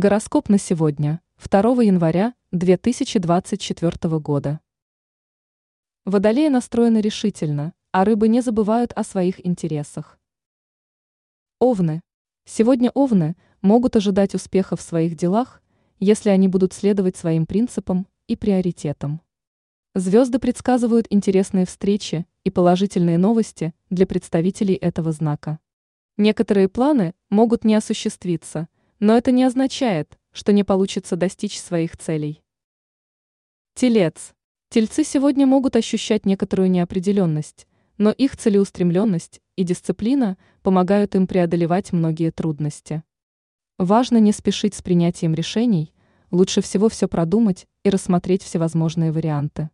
Гороскоп на сегодня, 2 января 2024 года. Водолеи настроены решительно, а рыбы не забывают о своих интересах. Овны. Сегодня овны могут ожидать успеха в своих делах, если они будут следовать своим принципам и приоритетам. Звезды предсказывают интересные встречи и положительные новости для представителей этого знака. Некоторые планы могут не осуществиться – но это не означает, что не получится достичь своих целей. Телец. Тельцы сегодня могут ощущать некоторую неопределенность, но их целеустремленность и дисциплина помогают им преодолевать многие трудности. Важно не спешить с принятием решений, лучше всего все продумать и рассмотреть всевозможные варианты.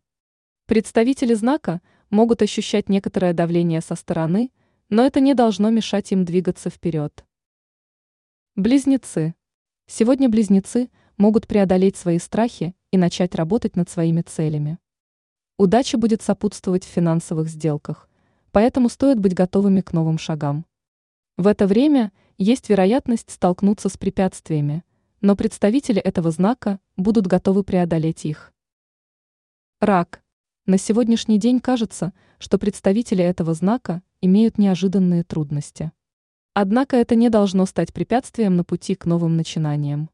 Представители знака могут ощущать некоторое давление со стороны, но это не должно мешать им двигаться вперед. Близнецы. Сегодня близнецы могут преодолеть свои страхи и начать работать над своими целями. Удача будет сопутствовать в финансовых сделках, поэтому стоит быть готовыми к новым шагам. В это время есть вероятность столкнуться с препятствиями, но представители этого знака будут готовы преодолеть их. Рак. На сегодняшний день кажется, что представители этого знака имеют неожиданные трудности. Однако это не должно стать препятствием на пути к новым начинаниям.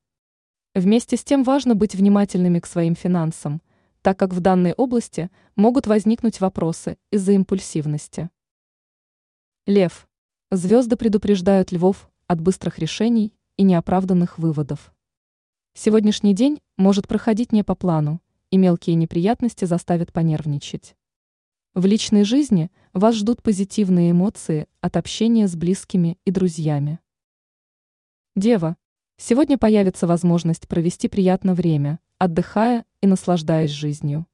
Вместе с тем важно быть внимательными к своим финансам, так как в данной области могут возникнуть вопросы из-за импульсивности. Лев. Звезды предупреждают львов от быстрых решений и неоправданных выводов. Сегодняшний день может проходить не по плану, и мелкие неприятности заставят понервничать. В личной жизни вас ждут позитивные эмоции от общения с близкими и друзьями. Дева. Сегодня появится возможность провести приятное время, отдыхая и наслаждаясь жизнью.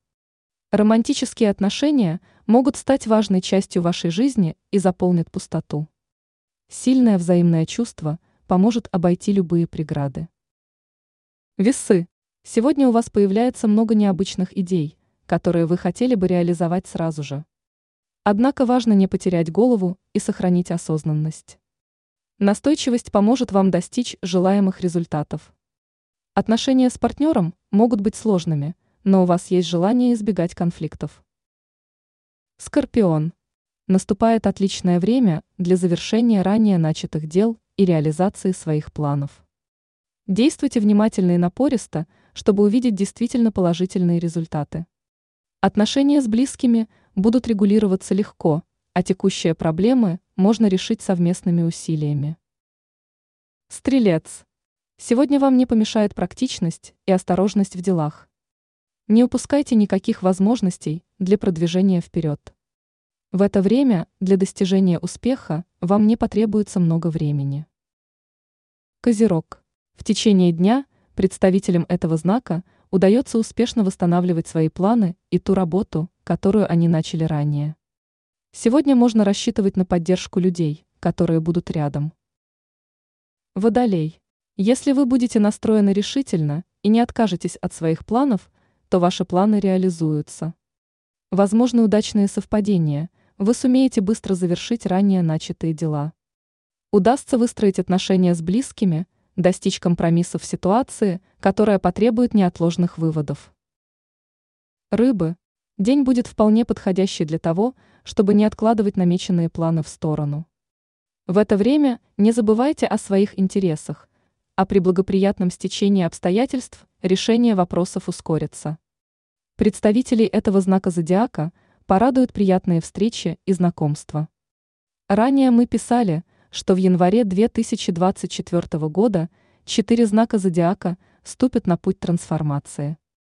Романтические отношения могут стать важной частью вашей жизни и заполнят пустоту. Сильное взаимное чувство поможет обойти любые преграды. Весы. Сегодня у вас появляется много необычных идей, которые вы хотели бы реализовать сразу же. Однако важно не потерять голову и сохранить осознанность. Настойчивость поможет вам достичь желаемых результатов. Отношения с партнером могут быть сложными, но у вас есть желание избегать конфликтов. Скорпион. Наступает отличное время для завершения ранее начатых дел и реализации своих планов. Действуйте внимательно и напористо, чтобы увидеть действительно положительные результаты. Отношения с близкими будут регулироваться легко, а текущие проблемы можно решить совместными усилиями. Стрелец. Сегодня вам не помешает практичность и осторожность в делах. Не упускайте никаких возможностей для продвижения вперед. В это время для достижения успеха вам не потребуется много времени. Козерог. В течение дня представителям этого знака – удается успешно восстанавливать свои планы и ту работу, которую они начали ранее. Сегодня можно рассчитывать на поддержку людей, которые будут рядом. Водолей. Если вы будете настроены решительно и не откажетесь от своих планов, то ваши планы реализуются. Возможны удачные совпадения, вы сумеете быстро завершить ранее начатые дела. Удастся выстроить отношения с близкими – достичь компромисса в ситуации, которая потребует неотложных выводов. Рыбы. День будет вполне подходящий для того, чтобы не откладывать намеченные планы в сторону. В это время не забывайте о своих интересах, а при благоприятном стечении обстоятельств решение вопросов ускорится. Представителей этого знака зодиака порадуют приятные встречи и знакомства. Ранее мы писали – что в январе 2024 года четыре знака зодиака ступят на путь трансформации.